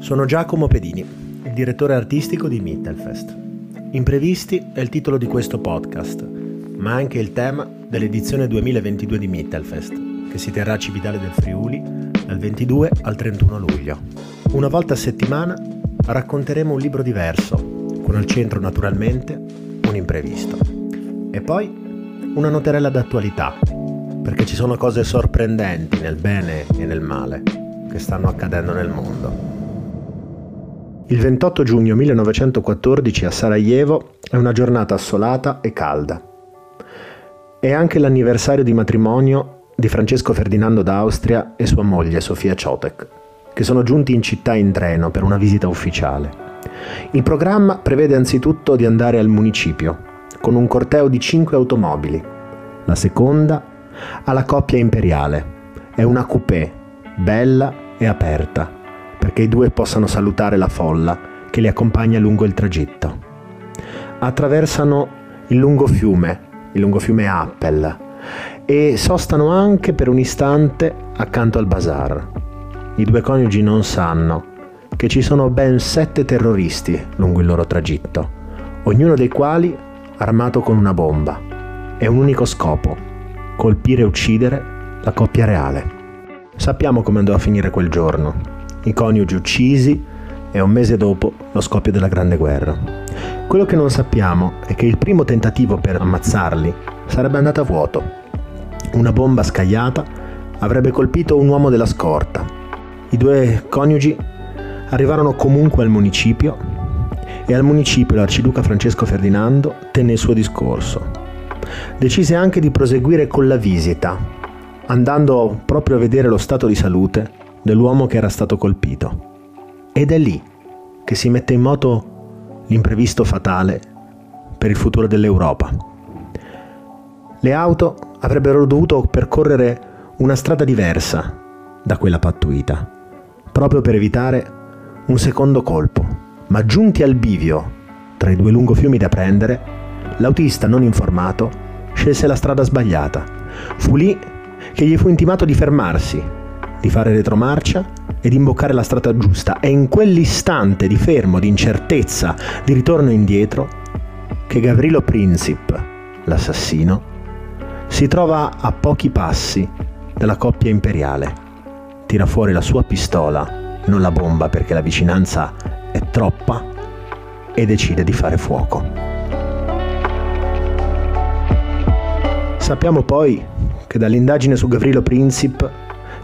Sono Giacomo Pedini, il direttore artistico di Mittelfest. Imprevisti è il titolo di questo podcast, ma anche il tema dell'edizione 2022 di Mittelfest, che si terrà a Civitale del Friuli dal 22 al 31 luglio. Una volta a settimana racconteremo un libro diverso, con al centro naturalmente un imprevisto. E poi una noterella d'attualità, perché ci sono cose sorprendenti nel bene e nel male che stanno accadendo nel mondo. Il 28 giugno 1914 a Sarajevo è una giornata assolata e calda. È anche l'anniversario di matrimonio di Francesco Ferdinando d'Austria e sua moglie Sofia Ciotek, che sono giunti in città in treno per una visita ufficiale. Il programma prevede anzitutto di andare al municipio, con un corteo di cinque automobili. La seconda alla coppia imperiale. È una coupé, bella e aperta perché i due possano salutare la folla che li accompagna lungo il tragitto. Attraversano il lungo fiume, il lungo fiume Appel, e sostano anche per un istante accanto al bazar. I due coniugi non sanno che ci sono ben sette terroristi lungo il loro tragitto, ognuno dei quali armato con una bomba e un unico scopo, colpire e uccidere la coppia reale. Sappiamo come andò a finire quel giorno i coniugi uccisi e un mese dopo lo scoppio della Grande Guerra. Quello che non sappiamo è che il primo tentativo per ammazzarli sarebbe andato a vuoto. Una bomba scagliata avrebbe colpito un uomo della scorta. I due coniugi arrivarono comunque al municipio e al municipio l'arciduca Francesco Ferdinando tenne il suo discorso. Decise anche di proseguire con la visita, andando proprio a vedere lo stato di salute dell'uomo che era stato colpito. Ed è lì che si mette in moto l'imprevisto fatale per il futuro dell'Europa. Le auto avrebbero dovuto percorrere una strada diversa da quella pattuita, proprio per evitare un secondo colpo, ma giunti al bivio tra i due lungofiumi da prendere, l'autista non informato scelse la strada sbagliata. Fu lì che gli fu intimato di fermarsi di fare retromarcia e di imboccare la strada giusta. È in quell'istante di fermo, di incertezza, di ritorno indietro, che Gavrilo Princip, l'assassino, si trova a pochi passi dalla coppia imperiale. Tira fuori la sua pistola, non la bomba perché la vicinanza è troppa, e decide di fare fuoco. Sappiamo poi che dall'indagine su Gavrilo Princip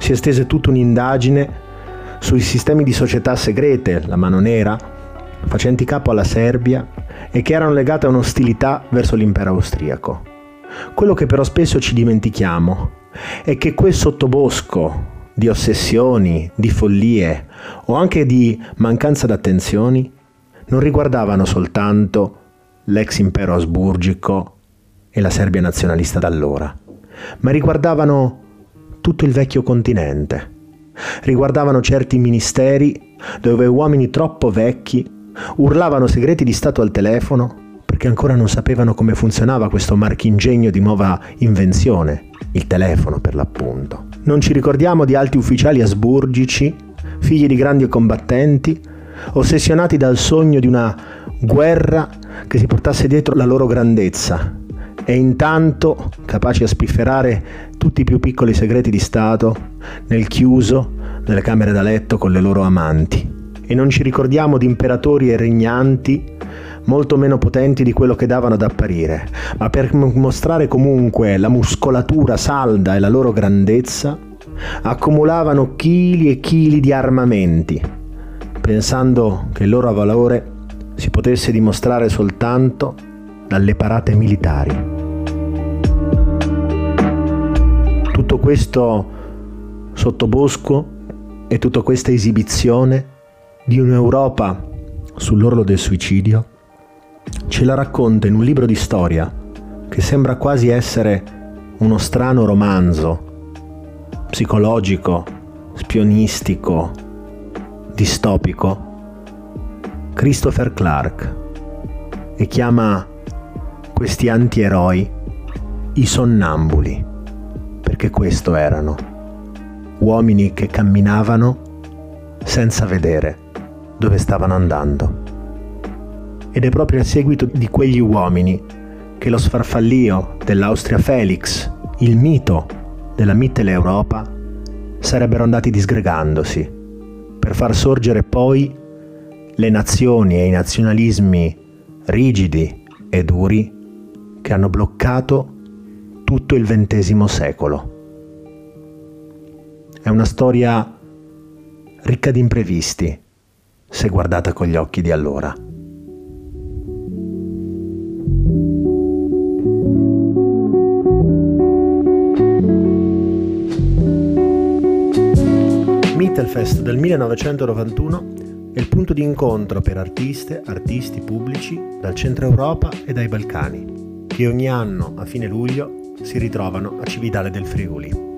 si estese tutta un'indagine sui sistemi di società segrete, la mano nera, facenti capo alla Serbia e che erano legate a un'ostilità verso l'impero austriaco. Quello che però spesso ci dimentichiamo è che quel sottobosco di ossessioni, di follie o anche di mancanza d'attenzioni non riguardavano soltanto l'ex impero asburgico e la Serbia nazionalista d'allora, ma riguardavano tutto il vecchio continente. Riguardavano certi ministeri dove uomini troppo vecchi urlavano segreti di Stato al telefono perché ancora non sapevano come funzionava questo marchingegno di nuova invenzione, il telefono per l'appunto. Non ci ricordiamo di alti ufficiali asburgici, figli di grandi combattenti, ossessionati dal sogno di una guerra che si portasse dietro la loro grandezza e intanto capaci a spifferare tutti i più piccoli segreti di Stato nel chiuso nelle camere da letto con le loro amanti. E non ci ricordiamo di imperatori e regnanti molto meno potenti di quello che davano ad apparire, ma per mostrare comunque la muscolatura salda e la loro grandezza, accumulavano chili e chili di armamenti, pensando che il loro valore si potesse dimostrare soltanto dalle parate militari. tutto questo sottobosco e tutta questa esibizione di un'Europa sull'orlo del suicidio ce la racconta in un libro di storia che sembra quasi essere uno strano romanzo psicologico, spionistico, distopico, Christopher Clark e chiama questi antieroi i sonnambuli perché questo erano, uomini che camminavano senza vedere, dove stavano andando. Ed è proprio a seguito di quegli uomini che lo sfarfallio dell'Austria Felix, il mito della Mitteleuropa, sarebbero andati disgregandosi per far sorgere poi le nazioni e i nazionalismi rigidi e duri che hanno bloccato tutto il XX secolo. È una storia ricca di imprevisti, se guardata con gli occhi di allora. Mittelfest del 1991 è il punto di incontro per artiste, artisti pubblici dal centro Europa e dai Balcani, che ogni anno a fine luglio si ritrovano a Cividale del Friuli.